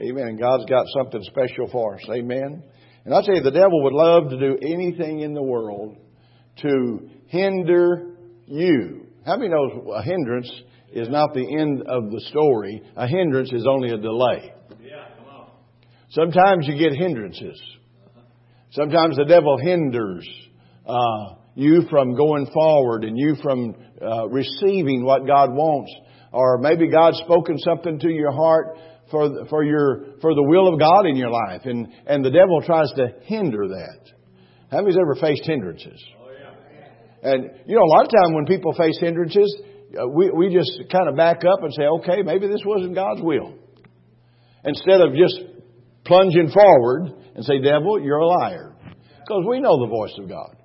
Amen. God's got something special for us. Amen. And I tell you, the devil would love to do anything in the world to hinder you. How many knows a hindrance is not the end of the story? A hindrance is only a delay. Yeah, come on. Sometimes you get hindrances. Sometimes the devil hinders uh, you from going forward and you from uh, receiving what God wants. Or maybe God's spoken something to your heart for, for, your, for the will of God in your life. And, and the devil tries to hinder that. How many's ever faced hindrances? And, you know, a lot of time when people face hindrances, uh, we, we just kind of back up and say, okay, maybe this wasn't God's will. Instead of just plunging forward and say, devil, you're a liar. Because we know the voice of God.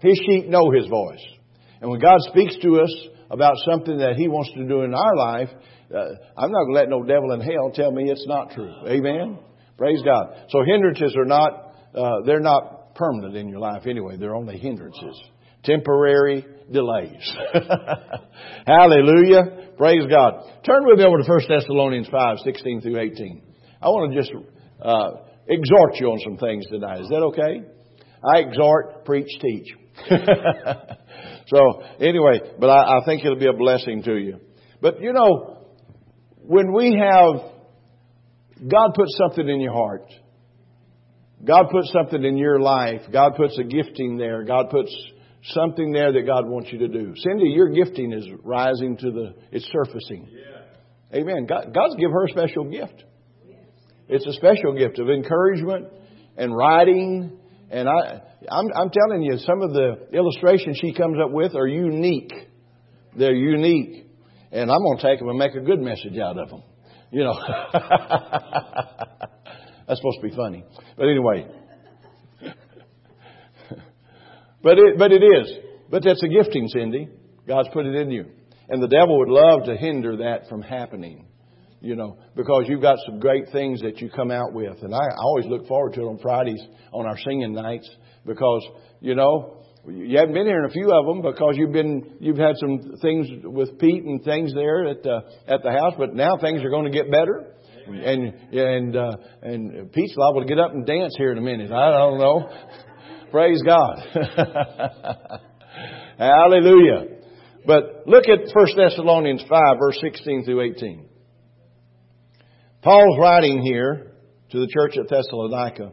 His sheep know His voice. And when God speaks to us about something that He wants to do in our life, I'm not going to let no devil in hell tell me it's not true. Amen? Praise God. So hindrances are not, uh, they're not permanent in your life anyway. They're only hindrances. Temporary delays. Hallelujah. Praise God. Turn with me over to 1 Thessalonians 5, 16 through 18. I want to just uh, exhort you on some things tonight. Is that okay? I exhort, preach, teach. so anyway, but I, I think it'll be a blessing to you. But you know, when we have God puts something in your heart. God puts something in your life. God puts a gifting there. God puts something there that God wants you to do. Cindy, your gifting is rising to the, it's surfacing. Yeah. Amen. God, God's give her a special gift. It's a special gift of encouragement and writing. And I, I'm, I'm telling you, some of the illustrations she comes up with are unique. They're unique. And I'm going to take them and make a good message out of them. You know. That's supposed to be funny. But anyway. but it, but it is. But that's a gifting, Cindy. God's put it in you. And the devil would love to hinder that from happening. You know, because you've got some great things that you come out with. And I, I always look forward to it on Fridays on our singing nights because, you know, you haven't been here in a few of them because you've been you've had some things with Pete and things there at the at the house, but now things are going to get better. And and uh, and Pete's liable to get up and dance here in a minute. I don't know. Praise God. Hallelujah. But look at 1 Thessalonians 5, verse 16 through 18. Paul's writing here to the church at Thessalonica.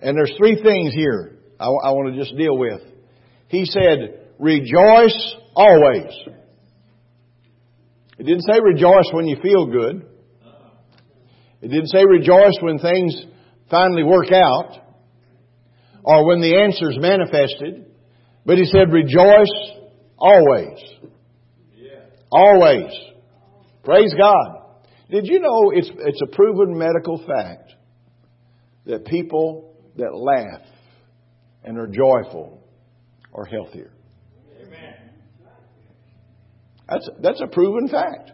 And there's three things here I, I want to just deal with. He said, rejoice always. It didn't say rejoice when you feel good. It didn't say rejoice when things finally work out or when the answer's manifested. But he said rejoice always. Yeah. Always. Praise God. Did you know it's, it's a proven medical fact that people that laugh and are joyful are healthier? Amen. That's, that's a proven fact.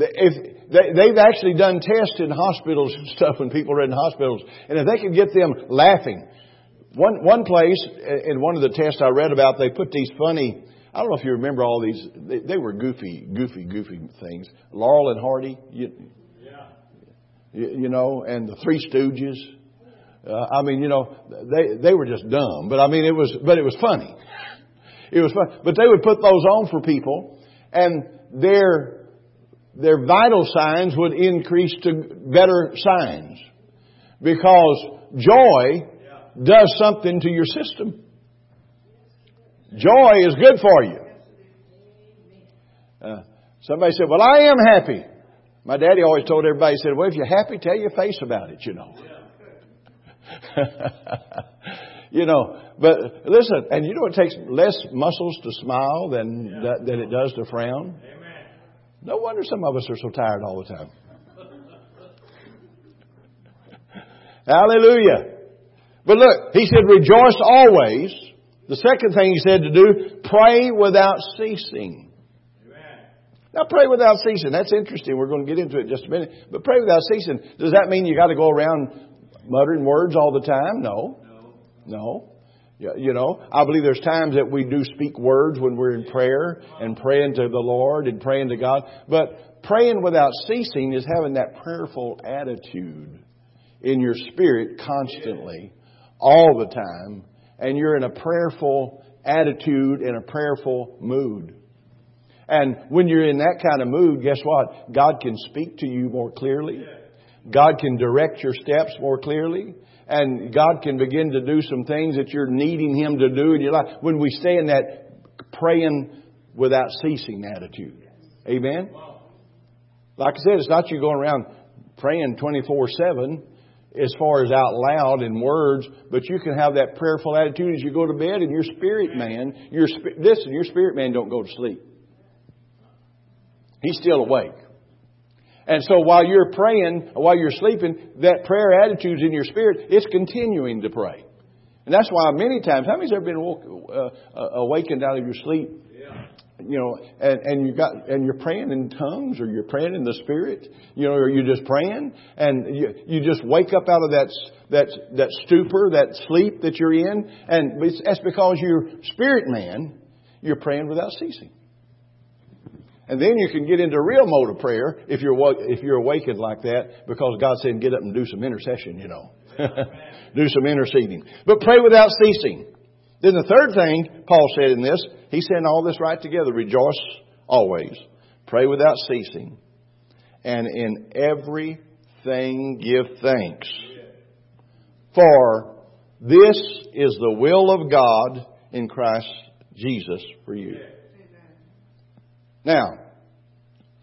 If they, they've actually done tests in hospitals and stuff when people are in hospitals, and if they could get them laughing, one one place in one of the tests I read about, they put these funny. I don't know if you remember all these. They, they were goofy, goofy, goofy things. Laurel and Hardy, you, Yeah. you, you know, and the Three Stooges. Uh, I mean, you know, they they were just dumb, but I mean, it was, but it was funny. It was fun. But they would put those on for people, and their their vital signs would increase to better signs because joy does something to your system. Joy is good for you. Uh, somebody said, "Well, I am happy." My daddy always told everybody, he said, "Well, if you're happy, tell your face about it." You know. you know, but listen, and you know it takes less muscles to smile than that, than it does to frown. Amen. No wonder some of us are so tired all the time. Hallelujah. But look, he said, rejoice always. The second thing he said to do, pray without ceasing. Amen. Now pray without ceasing. That's interesting. We're going to get into it in just a minute. But pray without ceasing. Does that mean you got to go around muttering words all the time? No. No. No. You know, I believe there's times that we do speak words when we're in prayer and praying to the Lord and praying to God. But praying without ceasing is having that prayerful attitude in your spirit constantly, all the time, and you're in a prayerful attitude and a prayerful mood. And when you're in that kind of mood, guess what? God can speak to you more clearly. God can direct your steps more clearly and God can begin to do some things that you're needing Him to do in your life when we stay in that praying without ceasing attitude. Amen? Like I said, it's not you going around praying 24 7 as far as out loud in words, but you can have that prayerful attitude as you go to bed and your spirit man, your, listen, your spirit man don't go to sleep. He's still awake. And so while you're praying, while you're sleeping, that prayer attitude's in your spirit, it's continuing to pray. And that's why many times, how many's ever been awoke, uh, uh, awakened out of your sleep? Yeah. You know, and, and you got, and you're praying in tongues, or you're praying in the spirit, you know, or you're just praying, and you, you just wake up out of that, that, that stupor, that sleep that you're in, and that's because you're spirit man, you're praying without ceasing. And then you can get into real mode of prayer if you're if you're awakened like that, because God said, "Get up and do some intercession," you know, do some interceding. But pray without ceasing. Then the third thing Paul said in this, he said all this right together: rejoice always, pray without ceasing, and in everything give thanks, for this is the will of God in Christ Jesus for you. Now,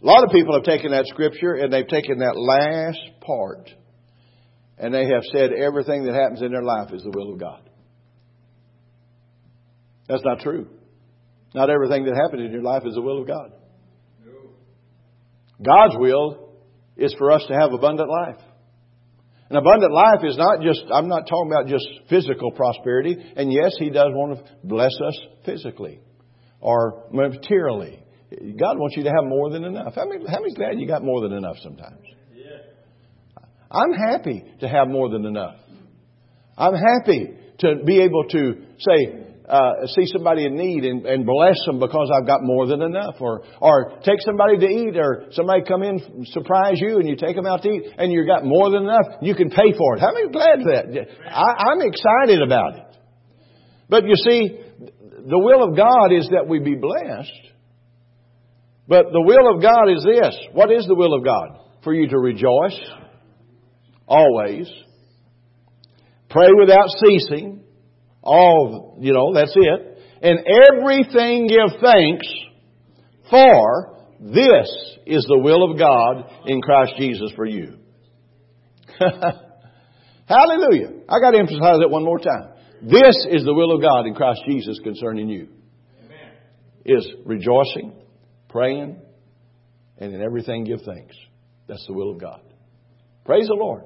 a lot of people have taken that scripture and they've taken that last part and they have said everything that happens in their life is the will of God. That's not true. Not everything that happens in your life is the will of God. God's will is for us to have abundant life. An abundant life is not just, I'm not talking about just physical prosperity. And yes, He does want to bless us physically or materially. God wants you to have more than enough. How many, how many glad you got more than enough sometimes? I'm happy to have more than enough. I'm happy to be able to say, uh, see somebody in need and, and bless them because I've got more than enough, or or take somebody to eat, or somebody come in surprise you and you take them out to eat and you've got more than enough. You can pay for it. How many glad that? I, I'm excited about it. But you see, the will of God is that we be blessed. But the will of God is this. What is the will of God? For you to rejoice always, pray without ceasing, all, you know, that's it, and everything give thanks, for this is the will of God in Christ Jesus for you. Hallelujah. I got to emphasize that one more time. This is the will of God in Christ Jesus concerning you. Amen. Is rejoicing, praying, and in everything give thanks. That's the will of God. Praise the Lord.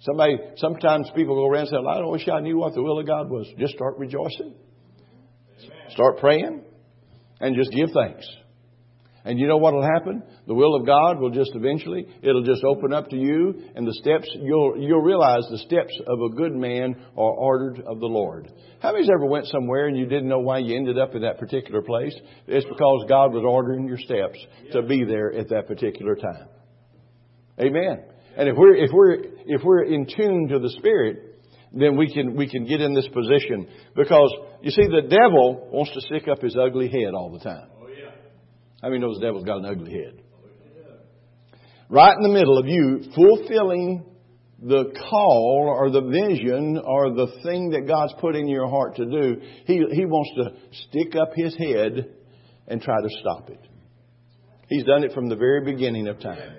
Somebody, sometimes people go around and say, I wish I knew what the will of God was. Just start rejoicing. Amen. Start praying and just give thanks. And you know what will happen? The will of God will just eventually, it'll just open up to you and the steps, you'll, you'll realize the steps of a good man are ordered of the Lord. How many's ever went somewhere and you didn't know why you ended up in that particular place? It's because God was ordering your steps to be there at that particular time. Amen. And if we're, if we're, if we're in tune to the Spirit, then we can, we can get in this position. Because, you see, the devil wants to stick up his ugly head all the time. How many knows the devil's got an ugly head? Right in the middle of you fulfilling the call or the vision or the thing that God's put in your heart to do, he, he wants to stick up his head and try to stop it. He's done it from the very beginning of time.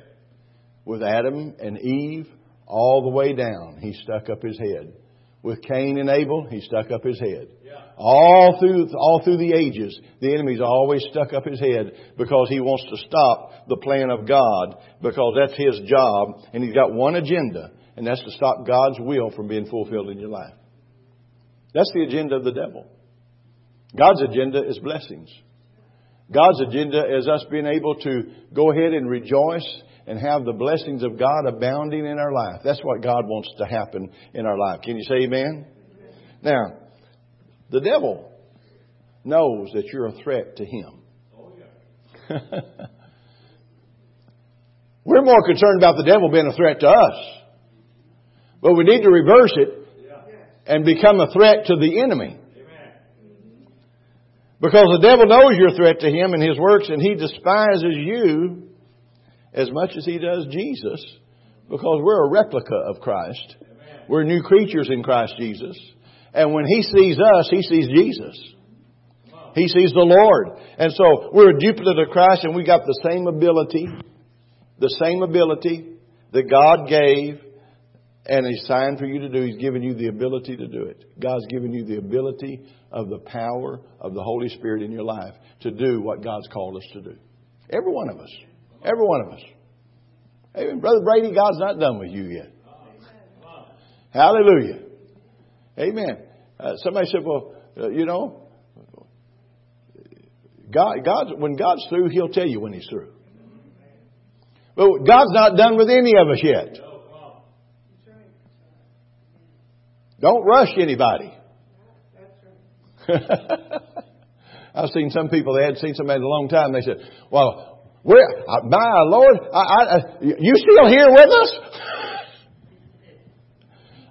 With Adam and Eve, all the way down, he stuck up his head. With Cain and Abel, he stuck up his head. All through, all through the ages, the enemy's always stuck up his head because he wants to stop the plan of God because that's his job and he's got one agenda and that's to stop God's will from being fulfilled in your life. That's the agenda of the devil. God's agenda is blessings. God's agenda is us being able to go ahead and rejoice and have the blessings of God abounding in our life. That's what God wants to happen in our life. Can you say amen? Now, The devil knows that you're a threat to him. Oh, yeah. We're more concerned about the devil being a threat to us. But we need to reverse it and become a threat to the enemy. Because the devil knows you're a threat to him and his works, and he despises you as much as he does Jesus, because we're a replica of Christ. We're new creatures in Christ Jesus. And when he sees us, he sees Jesus. He sees the Lord. And so we're a duplicate of Christ, and we got the same ability, the same ability that God gave and He's signed for you to do. He's given you the ability to do it. God's given you the ability of the power of the Holy Spirit in your life to do what God's called us to do. Every one of us. Every one of us. Amen. Brother Brady, God's not done with you yet. Hallelujah. Amen. Uh, somebody said, well, uh, you know, God, God's, when God's through, He'll tell you when He's through. But God's not done with any of us yet. Don't rush anybody. I've seen some people, they hadn't seen somebody in a long time, they said, well, where, uh, Lord, I, I, uh, you still here with us?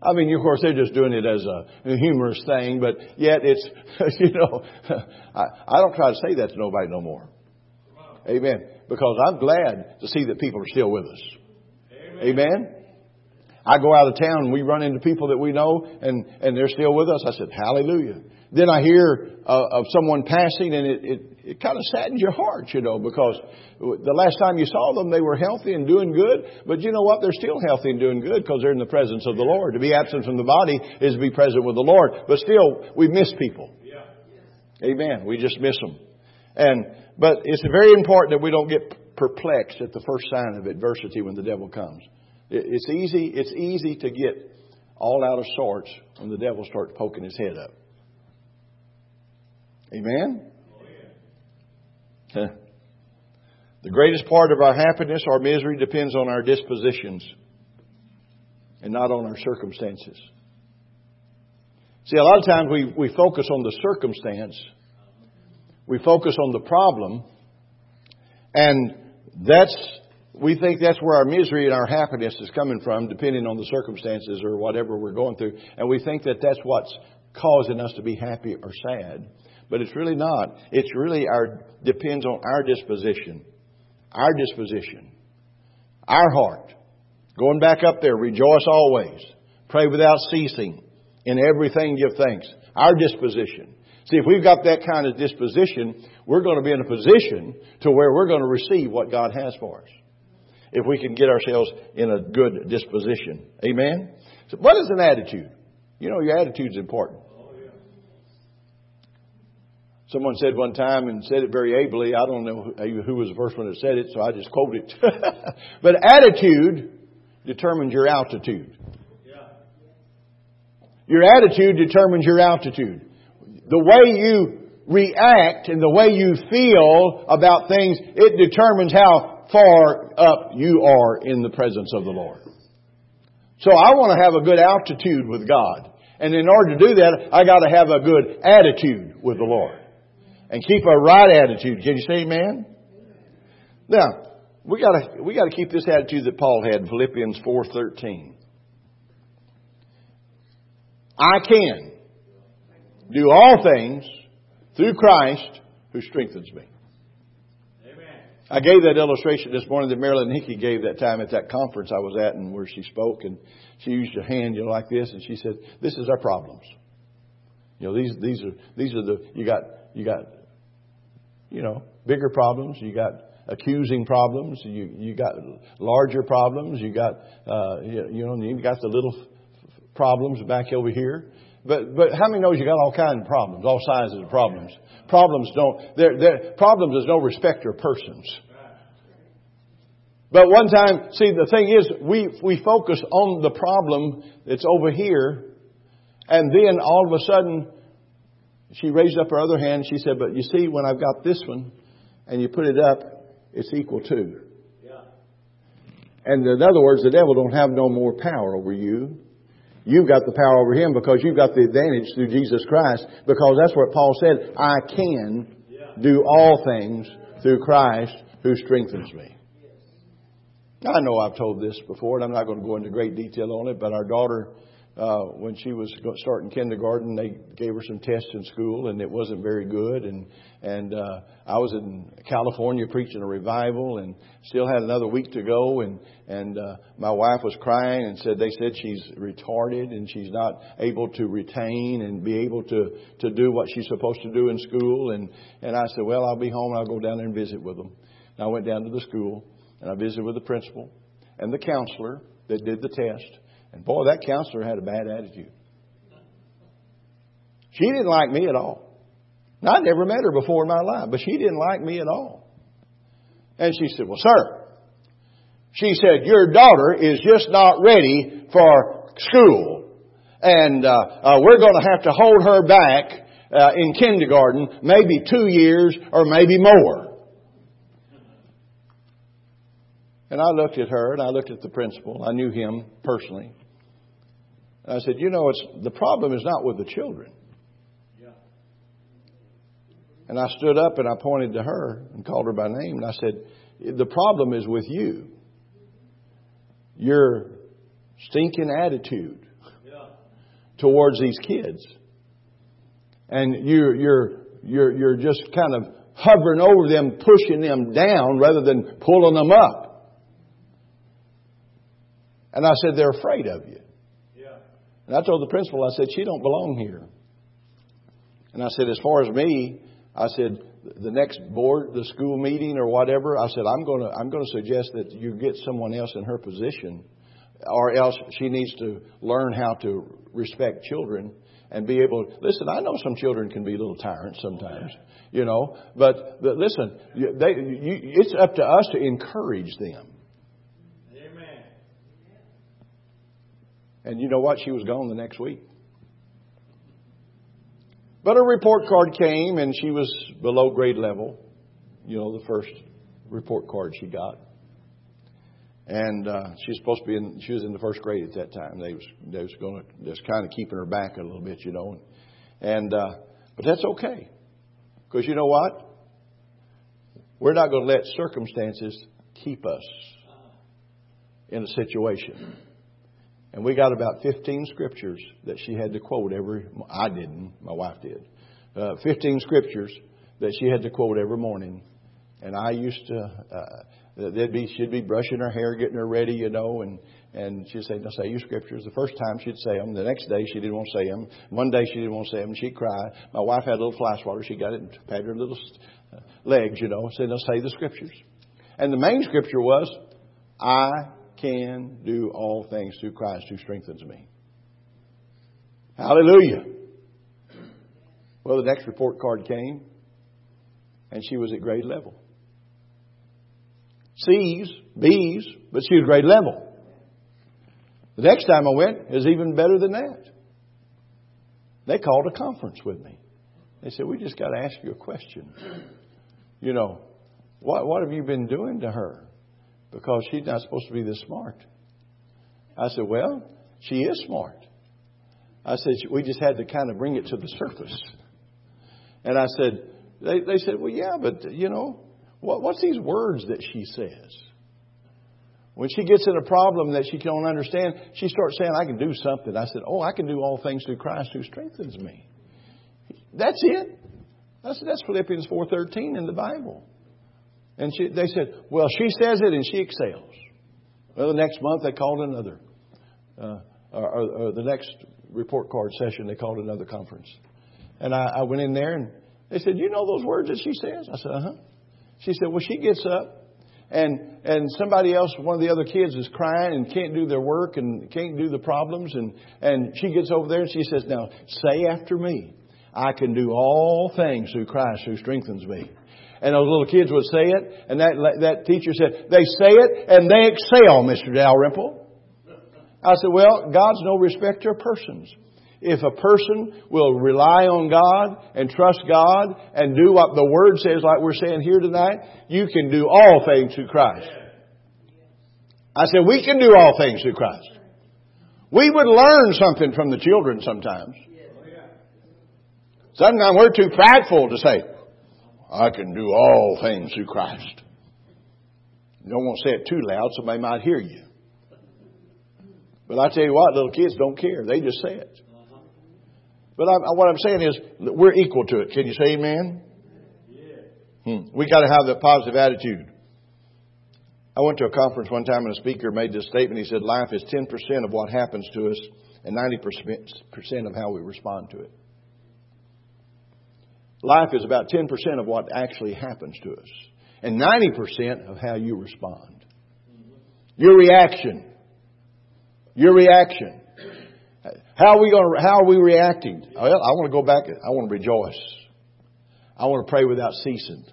I mean, of course, they're just doing it as a, humorous thing, but yet it's, you know, I, I don't try to say that to nobody no more. Amen. Because I'm glad to see that people are still with us. Amen. I go out of town and we run into people that we know and, and they're still with us. I said, hallelujah. Then I hear uh, of someone passing and it, it, it kind of saddens your heart, you know, because the last time you saw them, they were healthy and doing good. But you know what? They're still healthy and doing good because they're in the presence of the Lord. To be absent from the body is to be present with the Lord. But still, we miss people. Yeah. Amen. We just miss them. And, but it's very important that we don't get perplexed at the first sign of adversity when the devil comes. It's easy, it's easy to get all out of sorts when the devil starts poking his head up. Amen? The greatest part of our happiness or misery depends on our dispositions and not on our circumstances. See, a lot of times we, we focus on the circumstance, we focus on the problem, and that's, we think that's where our misery and our happiness is coming from, depending on the circumstances or whatever we're going through. And we think that that's what's causing us to be happy or sad. But it's really not. It's really our, depends on our disposition. Our disposition. Our heart. Going back up there, rejoice always. Pray without ceasing. In everything give thanks. Our disposition. See, if we've got that kind of disposition, we're going to be in a position to where we're going to receive what God has for us. If we can get ourselves in a good disposition. Amen? So what is an attitude? You know, your attitude's important. Someone said one time and said it very ably. I don't know who was the first one that said it, so I just quote it. but attitude determines your altitude. Your attitude determines your altitude. The way you react and the way you feel about things, it determines how far up you are in the presence of the Lord. So I want to have a good altitude with God. And in order to do that, I got to have a good attitude with the Lord. And keep a right attitude. Can you say amen? Now, we gotta, we gotta keep this attitude that Paul had in Philippians 4.13. I can do all things through Christ who strengthens me. Amen. I gave that illustration this morning that Marilyn Hickey gave that time at that conference I was at and where she spoke and she used her hand, you know, like this and she said, This is our problems. You know, these these are these are the you got you got you know, bigger problems, you got accusing problems, you you got larger problems, you got uh you, know, you got the little problems back over here. But but how many knows you got all kinds of problems, all sizes of problems? Problems don't they're, they're, problems is no respecter of persons. But one time, see, the thing is, we, we focus on the problem that's over here, and then all of a sudden, she raised up her other hand, and she said, but you see, when I've got this one, and you put it up, it's equal to. Yeah. And in other words, the devil don't have no more power over you. You've got the power over him because you've got the advantage through Jesus Christ because that's what Paul said. I can do all things through Christ who strengthens me. I know I've told this before, and I'm not going to go into great detail on it, but our daughter uh, when she was starting kindergarten, they gave her some tests in school, and it wasn't very good. And and uh, I was in California preaching a revival, and still had another week to go. And and uh, my wife was crying and said they said she's retarded and she's not able to retain and be able to to do what she's supposed to do in school. And and I said, well, I'll be home. I'll go down there and visit with them. And I went down to the school and I visited with the principal and the counselor that did the test. And boy, that counselor had a bad attitude. She didn't like me at all. I'd never met her before in my life, but she didn't like me at all. And she said, Well, sir, she said, Your daughter is just not ready for school. And uh, uh, we're going to have to hold her back uh, in kindergarten, maybe two years or maybe more. And I looked at her and I looked at the principal. I knew him personally. I said, you know, it's, the problem is not with the children. And I stood up and I pointed to her and called her by name and I said, the problem is with you. Your stinking attitude towards these kids. And you're, you're, you're, you're just kind of hovering over them, pushing them down rather than pulling them up. And I said, they're afraid of you. And I told the principal, I said, she don't belong here. And I said, as far as me, I said, the next board, the school meeting or whatever, I said, I'm going to, I'm going to suggest that you get someone else in her position or else she needs to learn how to respect children and be able to, listen, I know some children can be little tyrants sometimes, you know, but, but listen, they, you, it's up to us to encourage them. And you know what? She was gone the next week. But her report card came and she was below grade level. You know, the first report card she got. And uh, she's supposed to be in, she was in the first grade at that time. They was, they was going to, just kind of keeping her back a little bit, you know. And, uh, but that's okay. Because you know what? We're not going to let circumstances keep us in a situation. And we got about 15 scriptures that she had to quote every, I didn't, my wife did. Uh, 15 scriptures that she had to quote every morning. And I used to, uh, they'd be, she'd be brushing her hair, getting her ready, you know, and, and she'd say, no, say your scriptures. The first time she'd say them. The next day she didn't want to say them. One day she didn't want to say them. She'd cry. My wife had a little fly swatter. She got it and patted her little uh, legs, you know, said, no, say the scriptures. And the main scripture was, I can do all things through Christ who strengthens me. Hallelujah. Well, the next report card came, and she was at grade level. C's, B's, but she was grade level. The next time I went, it was even better than that. They called a conference with me. They said, We just got to ask you a question. You know, what, what have you been doing to her? Because she's not supposed to be this smart. I said, Well, she is smart. I said, We just had to kind of bring it to the surface. And I said, They, they said, Well, yeah, but, you know, what, what's these words that she says? When she gets in a problem that she don't understand, she starts saying, I can do something. I said, Oh, I can do all things through Christ who strengthens me. That's it. That's, that's Philippians 4.13 in the Bible. And she, they said, well, she says it and she excels. Well, the next month they called another, uh, or, or, the next report card session they called another conference. And I, I went in there and they said, you know those words that she says? I said, uh huh. She said, well, she gets up and and somebody else, one of the other kids, is crying and can't do their work and can't do the problems, and and she gets over there and she says, "Now say after me, I can do all things through Christ who strengthens me." And those little kids would say it, and that, that teacher said, they say it and they excel, Mr. Dalrymple. I said, well, God's no respecter of persons. If a person will rely on God and trust God and do what the Word says, like we're saying here tonight, you can do all things through Christ. I said, we can do all things through Christ. We would learn something from the children sometimes. Sometimes we're too prideful to say, I can do all things through Christ. You don't want to say it too loud, somebody might hear you. But I tell you what, little kids don't care. They just say it. But I, what I'm saying is, we're equal to it. Can you say amen? Hmm. We got to have that positive attitude. I went to a conference one time and a speaker made this statement. He said, Life is 10% of what happens to us and 90% of how we respond to it. Life is about 10% of what actually happens to us and 90% of how you respond. Your reaction. Your reaction. How are we going to, how are we reacting? Well, I want to go back. I want to rejoice. I want to pray without ceasing.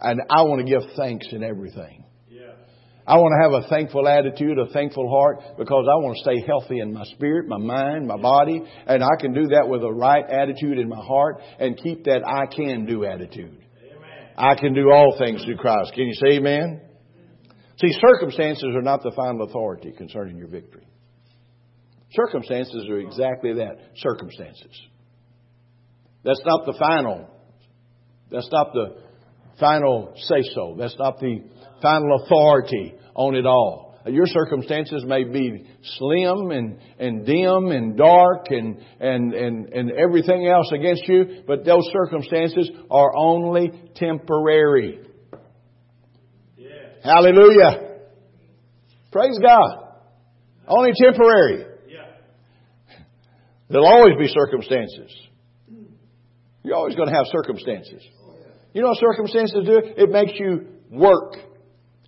And I want to give thanks in everything. I want to have a thankful attitude, a thankful heart, because I want to stay healthy in my spirit, my mind, my body, and I can do that with a right attitude in my heart and keep that I can do attitude. Amen. I can do all things through Christ. Can you say amen? See, circumstances are not the final authority concerning your victory. Circumstances are exactly that circumstances. That's not the final. That's not the final say so. That's not the final authority on it all. Your circumstances may be slim and, and dim and dark and, and, and, and everything else against you, but those circumstances are only temporary. Yeah. Hallelujah. Praise God. Only temporary. Yeah. There'll always be circumstances. You're always going to have circumstances. You know what circumstances do? It makes you work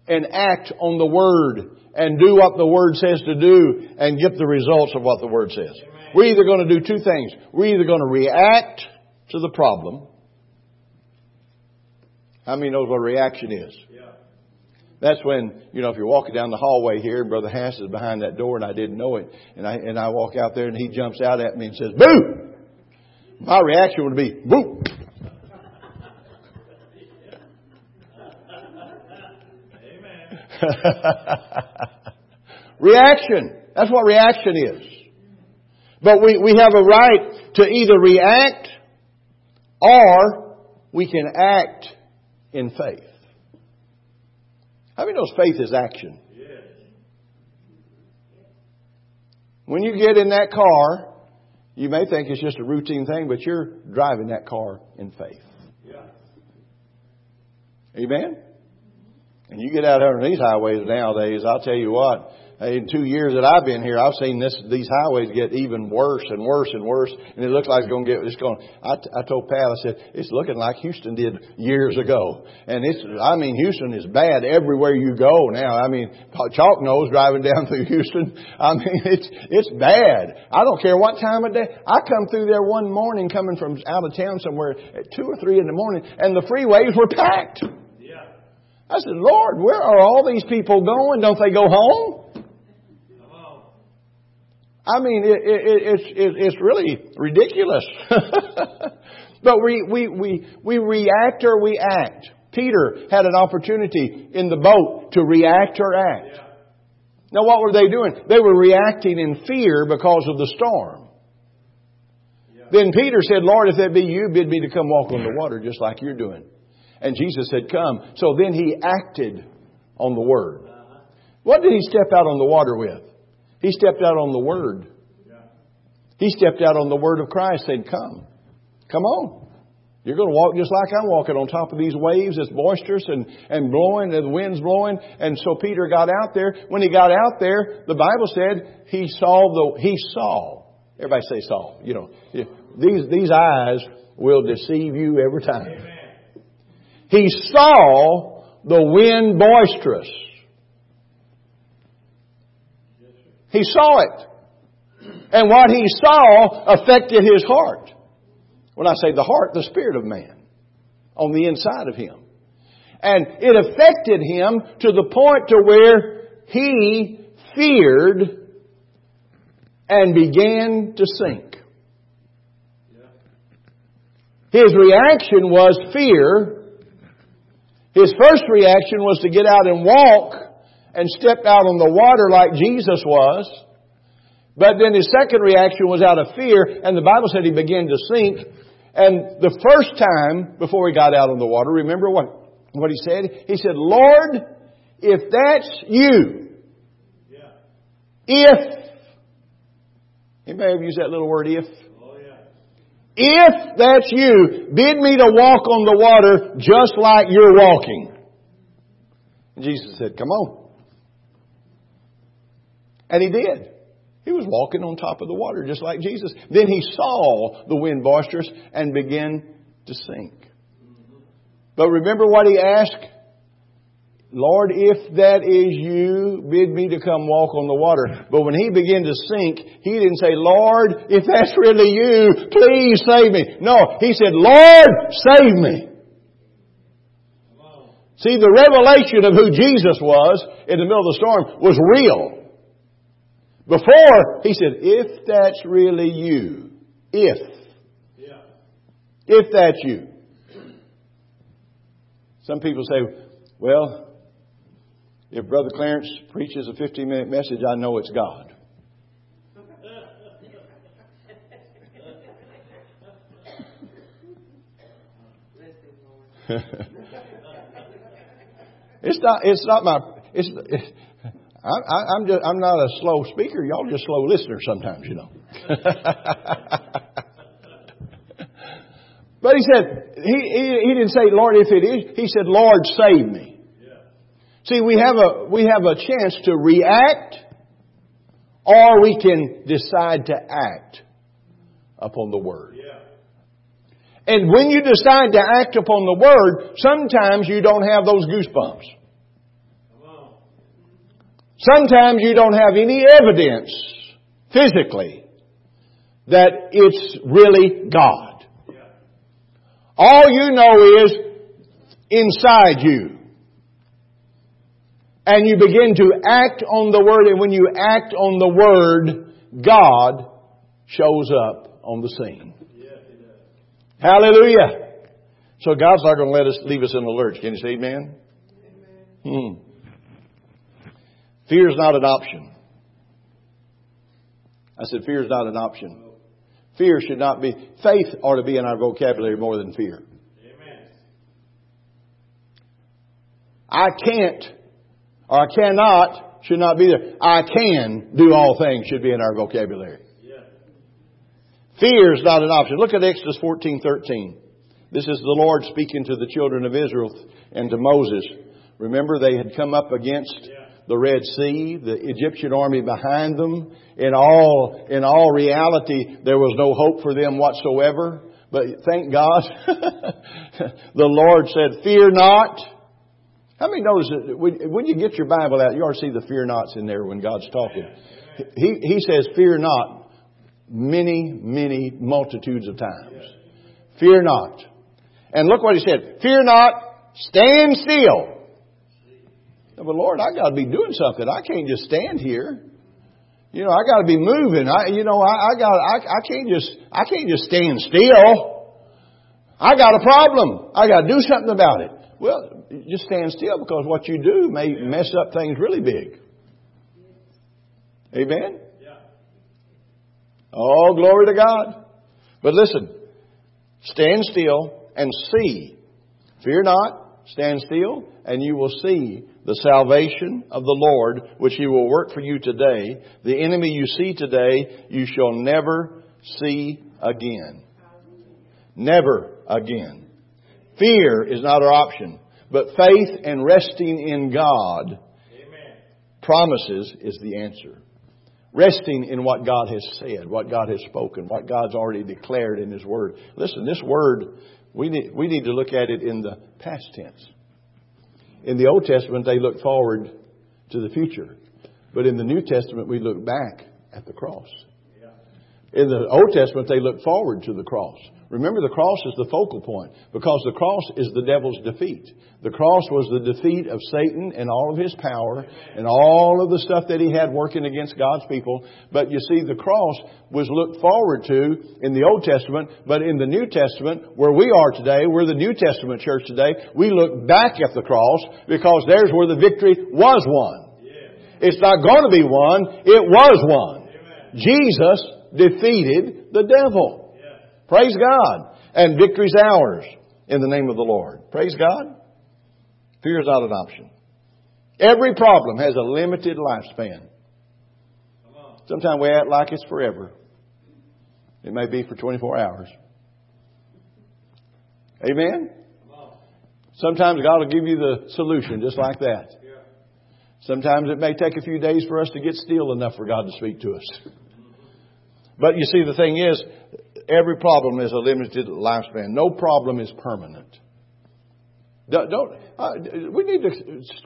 and act on the Word and do what the Word says to do and get the results of what the Word says. We're either going to do two things. We're either going to react to the problem. How many knows what a reaction is? That's when, you know, if you're walking down the hallway here and Brother Hass is behind that door and I didn't know it, and I, and I walk out there and he jumps out at me and says, boo! My reaction would be, boo! reaction. That's what reaction is. But we, we have a right to either react or we can act in faith. How many knows faith is action? When you get in that car, you may think it's just a routine thing, but you're driving that car in faith. Yeah. Amen? And you get out on these highways nowadays, I'll tell you what, in two years that I've been here, I've seen this, these highways get even worse and worse and worse, and it looks like it's going to get, it's going, I, I told Pat, I said, it's looking like Houston did years ago. And it's, I mean, Houston is bad everywhere you go now. I mean, chalk nose driving down through Houston. I mean, it's, it's bad. I don't care what time of day. I come through there one morning coming from out of town somewhere at two or three in the morning, and the freeways were packed. I said, Lord, where are all these people going? Don't they go home? I mean, it, it, it's, it, it's really ridiculous. but we, we, we, we react or we act. Peter had an opportunity in the boat to react or act. Now, what were they doing? They were reacting in fear because of the storm. Then Peter said, Lord, if that be you, bid me to come walk on the water just like you're doing. And Jesus said, Come. So then he acted on the Word. What did he step out on the water with? He stepped out on the Word. He stepped out on the Word of Christ, saying, Come. Come on. You're going to walk just like I'm walking on top of these waves that's boisterous and, and blowing, and the wind's blowing. And so Peter got out there. When he got out there, the Bible said he saw the, he saw. Everybody say saw. You know, these, these eyes will deceive you every time. Amen. He saw the wind boisterous. He saw it. And what he saw affected his heart. When I say the heart, the spirit of man on the inside of him. And it affected him to the point to where he feared and began to sink. His reaction was fear his first reaction was to get out and walk and step out on the water like Jesus was. But then his second reaction was out of fear, and the Bible said he began to sink. And the first time before he got out on the water, remember what, what he said? He said, Lord, if that's you, Yeah. if, anybody ever use that little word if? If that's you, bid me to walk on the water just like you're walking. Jesus said, come on. And he did. He was walking on top of the water just like Jesus. Then he saw the wind boisterous and began to sink. But remember what he asked? Lord, if that is you, bid me to come walk on the water. But when he began to sink, he didn't say, Lord, if that's really you, please save me. No, he said, Lord, save me. See, the revelation of who Jesus was in the middle of the storm was real. Before, he said, if that's really you, if, Yeah. if that's you. Some people say, well, if Brother Clarence preaches a 15 minute message, I know it's God. it's not, it's not my, it's, it's I, I'm just, I'm not a slow speaker. Y'all just slow listeners sometimes, you know. but he said, he, he, he didn't say, Lord, if it is, he said, Lord, save me. See, we have a, we have a chance to react or we can decide to act upon the Word. Yeah. And when you decide to act upon the Word, sometimes you don't have those goosebumps. Sometimes you don't have any evidence physically that it's really God. Yeah. All you know is inside you. And you begin to act on the Word, and when you act on the Word, God shows up on the scene. Yes, he. Hallelujah. So God's not going to let us leave us in the lurch. Can you say amen? Hmm. Fear is not an option. I said fear is not an option. Fear should not be, faith ought to be in our vocabulary more than fear. Amen. I can't or I cannot should not be there. I can do all things should be in our vocabulary. Yeah. Fear is not an option. Look at Exodus 14:13. This is the Lord speaking to the children of Israel and to Moses. Remember they had come up against the Red Sea, the Egyptian army behind them. In all in all reality there was no hope for them whatsoever. But thank God the Lord said, "Fear not." How many knows that when, you get your Bible out, you ought to see the fear nots in there when God's talking. He, he says, fear not many, many multitudes of times. Fear not. And look what he said. Fear not, stand still. But Lord, I gotta be doing something. I can't just stand here. You know, I gotta be moving. I, you know, I, I got, I, I can't just, I can't just stand still. I got a problem. I gotta do something about it. Well, just stand still because what you do may mess up things really big. Amen? Yeah. Oh, glory to God. But listen, stand still and see. Fear not, stand still, and you will see the salvation of the Lord, which He will work for you today. The enemy you see today, you shall never see again. Never again. Fear is not our option, but faith and resting in God Amen. promises is the answer. Resting in what God has said, what God has spoken, what God's already declared in His Word. Listen, this Word, we need, we need to look at it in the past tense. In the Old Testament, they look forward to the future. But in the New Testament, we look back at the cross. In the Old Testament, they look forward to the cross. Remember, the cross is the focal point because the cross is the devil's defeat. The cross was the defeat of Satan and all of his power and all of the stuff that he had working against God's people. But you see, the cross was looked forward to in the Old Testament, but in the New Testament, where we are today, we're the New Testament church today, we look back at the cross because there's where the victory was won. It's not going to be won, it was won. Jesus defeated the devil. Praise God. And victory's ours in the name of the Lord. Praise God. Fear is not an option. Every problem has a limited lifespan. Sometimes we act like it's forever. It may be for 24 hours. Amen? Sometimes God will give you the solution just like that. Sometimes it may take a few days for us to get still enough for God to speak to us. But you see, the thing is, every problem is a limited lifespan. No problem is permanent. Don't, don't uh, we need to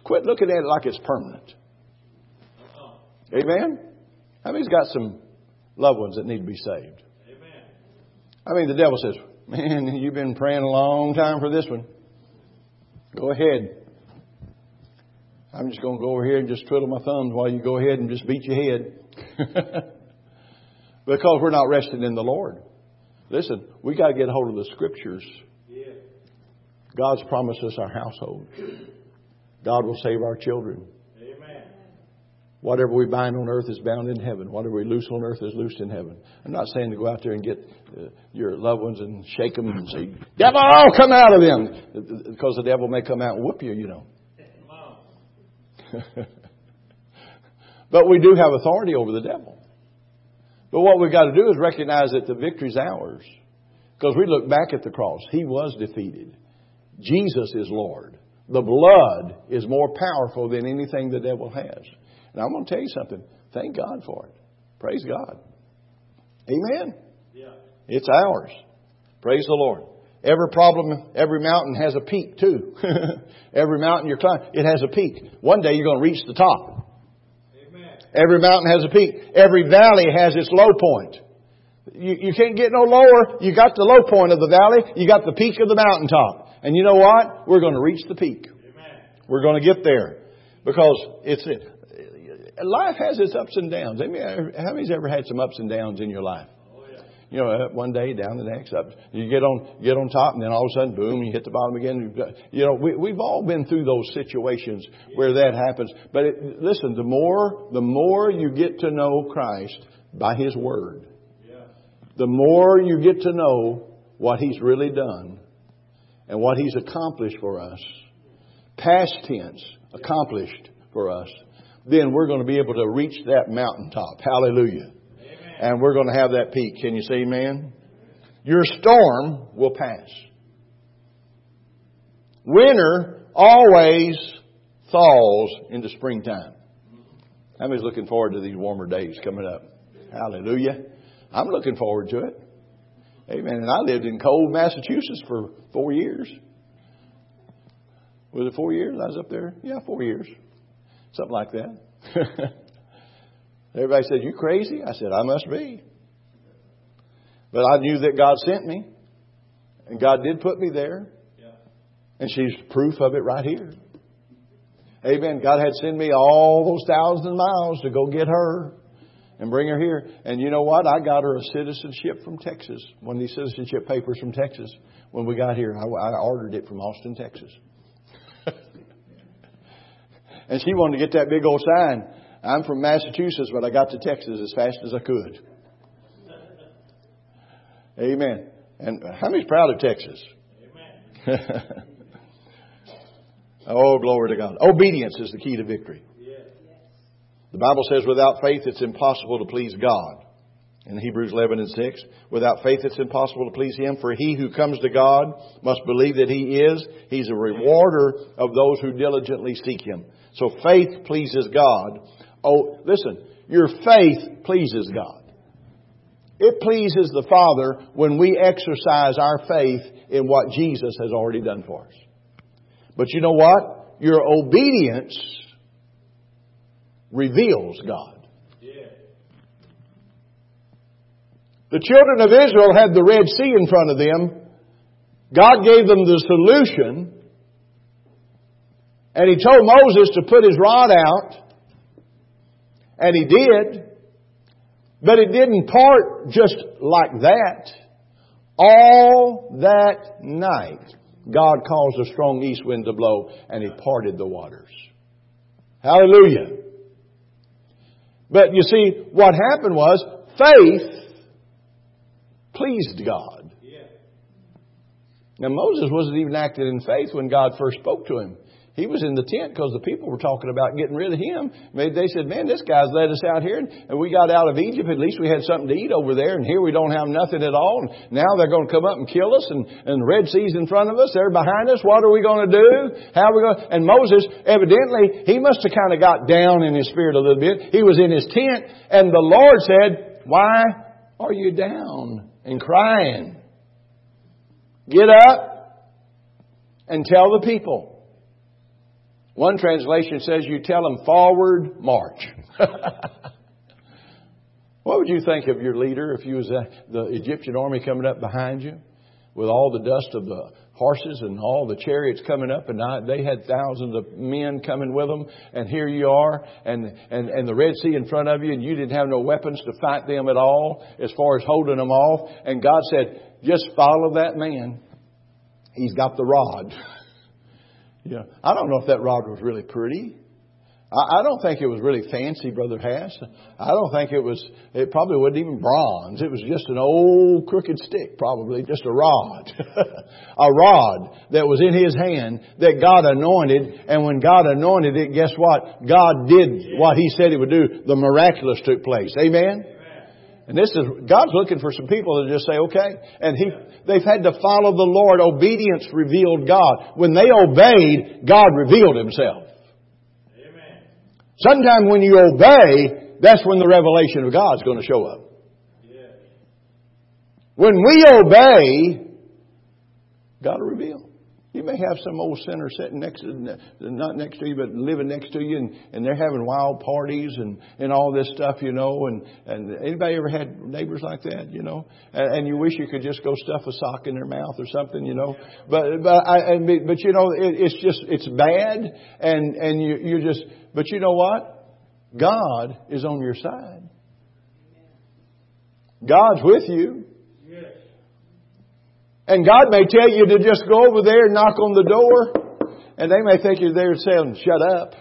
quit looking at it like it's permanent. Amen? How many's got some loved ones that need to be saved? Amen. I mean, the devil says, Man, you've been praying a long time for this one. Go ahead. I'm just going to go over here and just twiddle my thumbs while you go ahead and just beat your head. because we're not resting in the Lord. Listen, we got to get a hold of the scriptures. God's promised us our household. God will save our children. Amen. Whatever we bind on earth is bound in heaven. Whatever we loose on earth is loosed in heaven. I'm not saying to go out there and get uh, your loved ones and shake them and say, Devil, come out of them. Because the devil may come out and whoop you, you know. But we do have authority over the devil. But what we've got to do is recognize that the victory's ours. Because we look back at the cross. He was defeated. Jesus is Lord. The blood is more powerful than anything the devil has. And I'm going to tell you something. Thank God for it. Praise God. Amen. Yeah. It's ours. Praise the Lord. Every problem, every mountain has a peak too. every mountain you're climbing, it has a peak. One day you're going to reach the top. Every mountain has a peak. Every valley has its low point. You, you can't get no lower. You got the low point of the valley. You got the peak of the mountaintop. And you know what? We're going to reach the peak. Amen. We're going to get there because it's it. life has its ups and downs. How many's ever had some ups and downs in your life? You know, up one day, down the next, up. You get on, get on top, and then all of a sudden, boom, you hit the bottom again. You know, we, we've all been through those situations where that happens. But it, listen, the more, the more you get to know Christ by His Word, the more you get to know what He's really done and what He's accomplished for us, past tense, accomplished for us, then we're going to be able to reach that mountaintop. Hallelujah. And we're going to have that peak. Can you say amen? Your storm will pass. Winter always thaws into springtime. How many's looking forward to these warmer days coming up? Hallelujah. I'm looking forward to it. Amen. And I lived in cold Massachusetts for four years. Was it four years I was up there? Yeah, four years. Something like that. Everybody said, You crazy? I said, I must be. But I knew that God sent me. And God did put me there. And she's proof of it right here. Amen. God had sent me all those thousand miles to go get her and bring her here. And you know what? I got her a citizenship from Texas. One of these citizenship papers from Texas. When we got here, I, I ordered it from Austin, Texas. and she wanted to get that big old sign. I'm from Massachusetts, but I got to Texas as fast as I could. Amen. And how many's proud of Texas? Oh, glory to God. Obedience is the key to victory. The Bible says without faith it's impossible to please God. In Hebrews 11 and 6, without faith it's impossible to please Him, for he who comes to God must believe that He is. He's a rewarder of those who diligently seek Him. So faith pleases God. Oh, listen, your faith pleases God. It pleases the Father when we exercise our faith in what Jesus has already done for us. But you know what? Your obedience reveals God. Yeah. The children of Israel had the Red Sea in front of them. God gave them the solution. And He told Moses to put his rod out. And he did. But it didn't part just like that. All that night, God caused a strong east wind to blow and He parted the waters. Hallelujah. But you see, what happened was faith pleased God. Now Moses wasn't even acting in faith when God first spoke to him. He was in the tent because the people were talking about getting rid of him. Maybe they said, man, this guy's led us out here and we got out of Egypt. At least we had something to eat over there and here we don't have nothing at all. And now they're going to come up and kill us and, and the Red Sea's in front of us. They're behind us. What are we going to do? How are we going? And Moses, evidently, he must have kind of got down in his spirit a little bit. He was in his tent and the Lord said, why are you down and crying? Get up and tell the people. One translation says you tell them forward march. what would you think of your leader if you was uh, the Egyptian army coming up behind you with all the dust of the horses and all the chariots coming up and they had thousands of men coming with them and here you are and, and, and the Red Sea in front of you and you didn't have no weapons to fight them at all as far as holding them off and God said just follow that man. He's got the rod. Know, I don't know if that rod was really pretty. I, I don't think it was really fancy, Brother Hass. I don't think it was, it probably wasn't even bronze. It was just an old crooked stick, probably, just a rod. a rod that was in his hand that God anointed, and when God anointed it, guess what? God did what He said He would do. The miraculous took place. Amen? And this is, God's looking for some people to just say, okay. And He, they've had to follow the Lord. Obedience revealed God. When they obeyed, God revealed Himself. Amen. Sometime when you obey, that's when the revelation of God's going to show up. Yeah. When we obey, God will reveal. You may have some old sinner sitting next to, not next to you, but living next to you, and, and they're having wild parties and, and all this stuff, you know. And, and anybody ever had neighbors like that, you know? And, and you wish you could just go stuff a sock in their mouth or something, you know. But but I, but you know, it, it's just it's bad, and and you you just. But you know what? God is on your side. God's with you. And God may tell you to just go over there and knock on the door, and they may think you're there saying, shut up.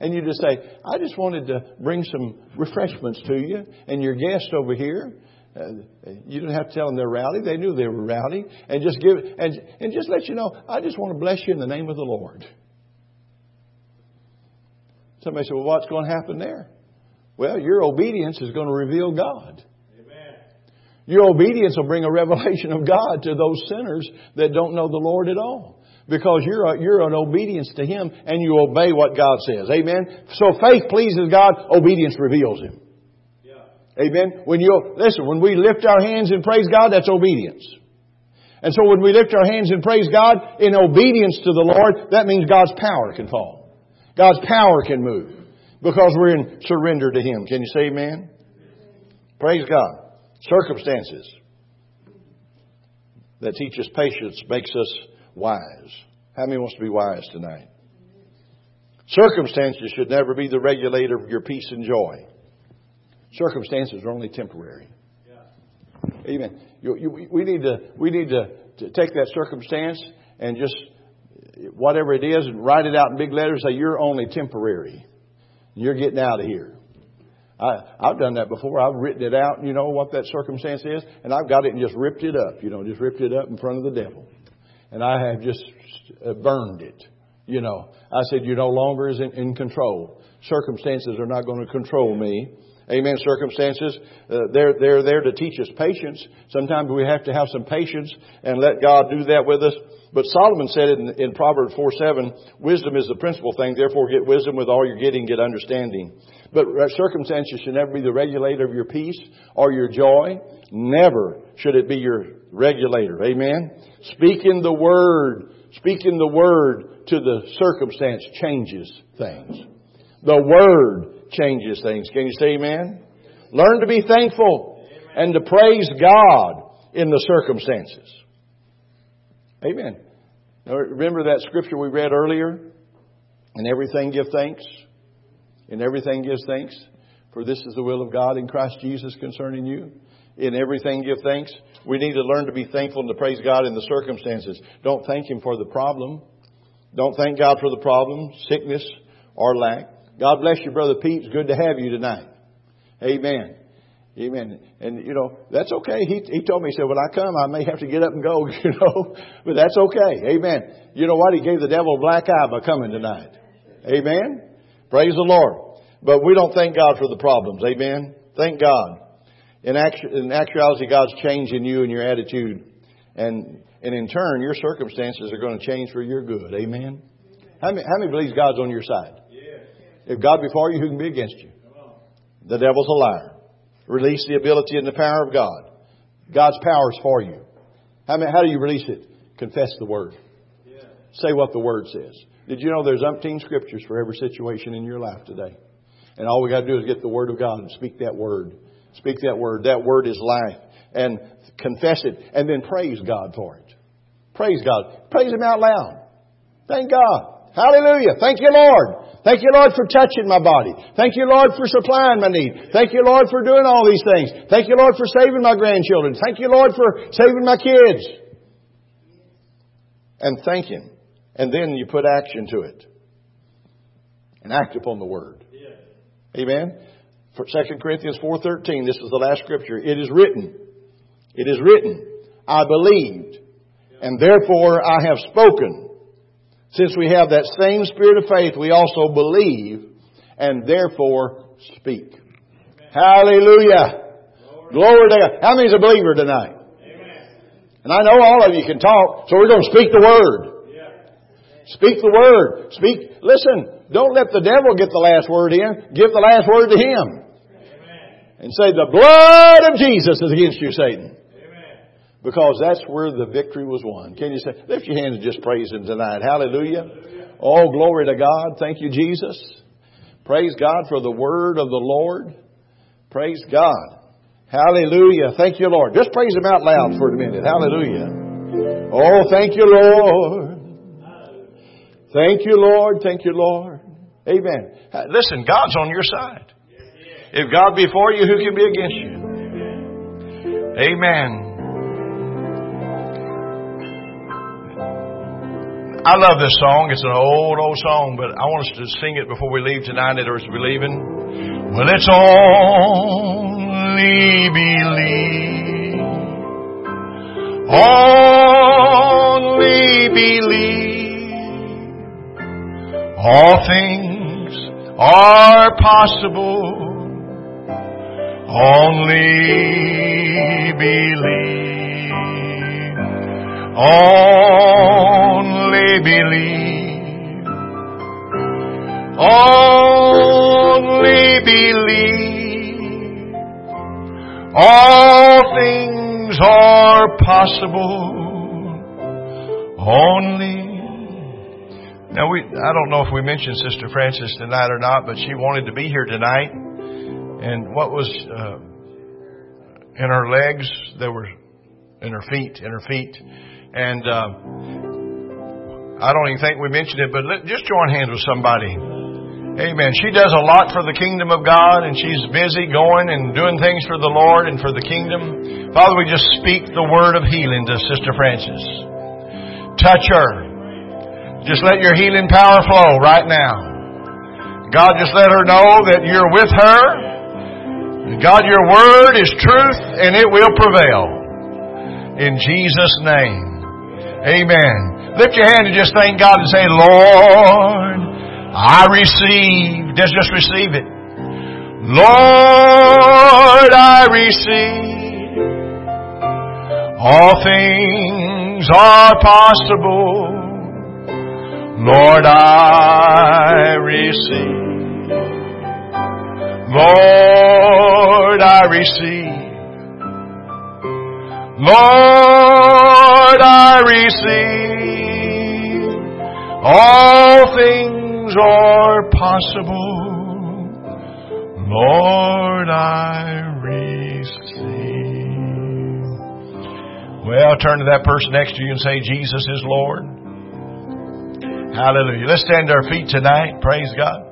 And you just say, I just wanted to bring some refreshments to you and your guest over here. Uh, you didn't have to tell them they're rowdy. They knew they were rowdy. And just give, and, and just let you know, I just want to bless you in the name of the Lord. Somebody said, well, what's going to happen there? Well, your obedience is going to reveal God. Your obedience will bring a revelation of God to those sinners that don't know the Lord at all. Because you're, a, you're an obedience to Him and you obey what God says. Amen? So faith pleases God, obedience reveals Him. Yeah. Amen? When you, listen, when we lift our hands and praise God, that's obedience. And so when we lift our hands and praise God in obedience to the Lord, that means God's power can fall. God's power can move. Because we're in surrender to Him. Can you say amen? Praise God. Circumstances that teach us patience makes us wise. How many wants to be wise tonight? Circumstances should never be the regulator of your peace and joy. Circumstances are only temporary. Yeah. Amen. You, you, we need to we need to, to take that circumstance and just whatever it is and write it out in big letters. Say you're only temporary. You're getting out of here. I, I've done that before. I've written it out, you know, what that circumstance is, and I've got it and just ripped it up, you know, just ripped it up in front of the devil. And I have just burned it, you know. I said, you no longer is in, in control. Circumstances are not going to control me. Amen. Circumstances, uh, they're, they're there to teach us patience. Sometimes we have to have some patience and let God do that with us. But Solomon said in, in Proverbs 4 7, wisdom is the principal thing, therefore get wisdom with all you're getting, get understanding. But uh, circumstances should never be the regulator of your peace or your joy. Never should it be your regulator. Amen. Speaking the word, speaking the word to the circumstance changes things. The word changes things. Can you say amen? Learn to be thankful and to praise God in the circumstances. Amen. Now, remember that scripture we read earlier? In everything give thanks. In everything give thanks. For this is the will of God in Christ Jesus concerning you. In everything give thanks. We need to learn to be thankful and to praise God in the circumstances. Don't thank Him for the problem. Don't thank God for the problem, sickness, or lack. God bless you, Brother Pete. It's good to have you tonight. Amen. Amen. And you know, that's okay. He he told me, he said, When I come I may have to get up and go, you know. But that's okay. Amen. You know what? He gave the devil a black eye by coming tonight. Amen. Praise the Lord. But we don't thank God for the problems. Amen. Thank God. In, actu- in actuality, God's changing you and your attitude. And, and in turn, your circumstances are going to change for your good. Amen. How many, how many believes God's on your side? If God be for you, who can be against you? The devil's a liar. Release the ability and the power of God. God's power is for you. How, many, how do you release it? Confess the Word. Say what the Word says. Did you know there's umpteen scriptures for every situation in your life today? And all we got to do is get the Word of God and speak that Word. Speak that Word. That Word is life. And confess it. And then praise God for it. Praise God. Praise Him out loud. Thank God. Hallelujah. Thank you, Lord. Thank you, Lord, for touching my body. Thank you, Lord, for supplying my need. Thank you, Lord, for doing all these things. Thank you, Lord, for saving my grandchildren. Thank you, Lord, for saving my kids. And thank Him. And then you put action to it. And act upon the Word. Amen. For 2 Corinthians 4.13, this is the last scripture. It is written. It is written. I believed. And therefore I have spoken. Since we have that same spirit of faith, we also believe and therefore speak. Hallelujah. Glory to God. How many's a believer tonight? And I know all of you can talk, so we're going to speak the word. Speak the word. Speak. Listen, don't let the devil get the last word in. Give the last word to him. And say, the blood of Jesus is against you, Satan. Because that's where the victory was won. Can you say, lift your hands and just praise Him tonight. Hallelujah. Oh, glory to God. Thank you, Jesus. Praise God for the word of the Lord. Praise God. Hallelujah. Thank you, Lord. Just praise Him out loud for a minute. Hallelujah. Oh, thank you, Lord. Thank you, Lord. Thank you, Lord. Amen. Listen, God's on your side. If God be for you, who can be against you? Amen. I love this song. It's an old, old song, but I want us to sing it before we leave tonight as we're leaving. Well, it's only believe. Only believe. All things are possible. Only believe. Only believe. Only believe. All things are possible. Only. Now we, I don't know if we mentioned Sister Francis tonight or not, but she wanted to be here tonight. And what was, uh, in her legs, there were, in her feet, in her feet. And, uh, I don't even think we mentioned it, but let, just join hands with somebody. Amen. She does a lot for the kingdom of God and she's busy going and doing things for the Lord and for the kingdom. Father, we just speak the word of healing to Sister Francis. Touch her. Just let your healing power flow right now. God, just let her know that you're with her. God, your word is truth and it will prevail. In Jesus' name. Amen. Lift your hand and just thank God and say, Lord, I receive. Just, just receive it. Lord, I receive. All things are possible. Lord, I receive. Lord, I receive. Lord, I receive. All things are possible. Lord, I receive. Well, turn to that person next to you and say, Jesus is Lord. Hallelujah. Let's stand to our feet tonight. Praise God.